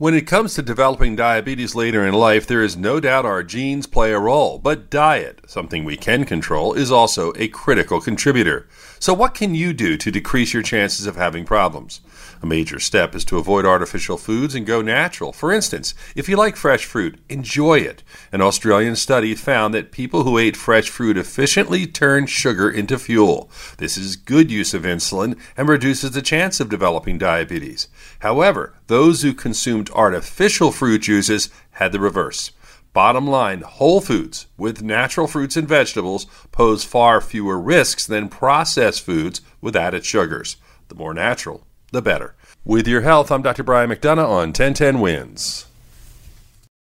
When it comes to developing diabetes later in life, there is no doubt our genes play a role, but diet, something we can control, is also a critical contributor. So, what can you do to decrease your chances of having problems? A major step is to avoid artificial foods and go natural. For instance, if you like fresh fruit, enjoy it. An Australian study found that people who ate fresh fruit efficiently turned sugar into fuel. This is good use of insulin and reduces the chance of developing diabetes. However, those who consumed artificial fruit juices had the reverse. Bottom line, whole foods with natural fruits and vegetables pose far fewer risks than processed foods with added sugars. The more natural, the better. With your health, I'm Dr. Brian McDonough on 1010 Wins.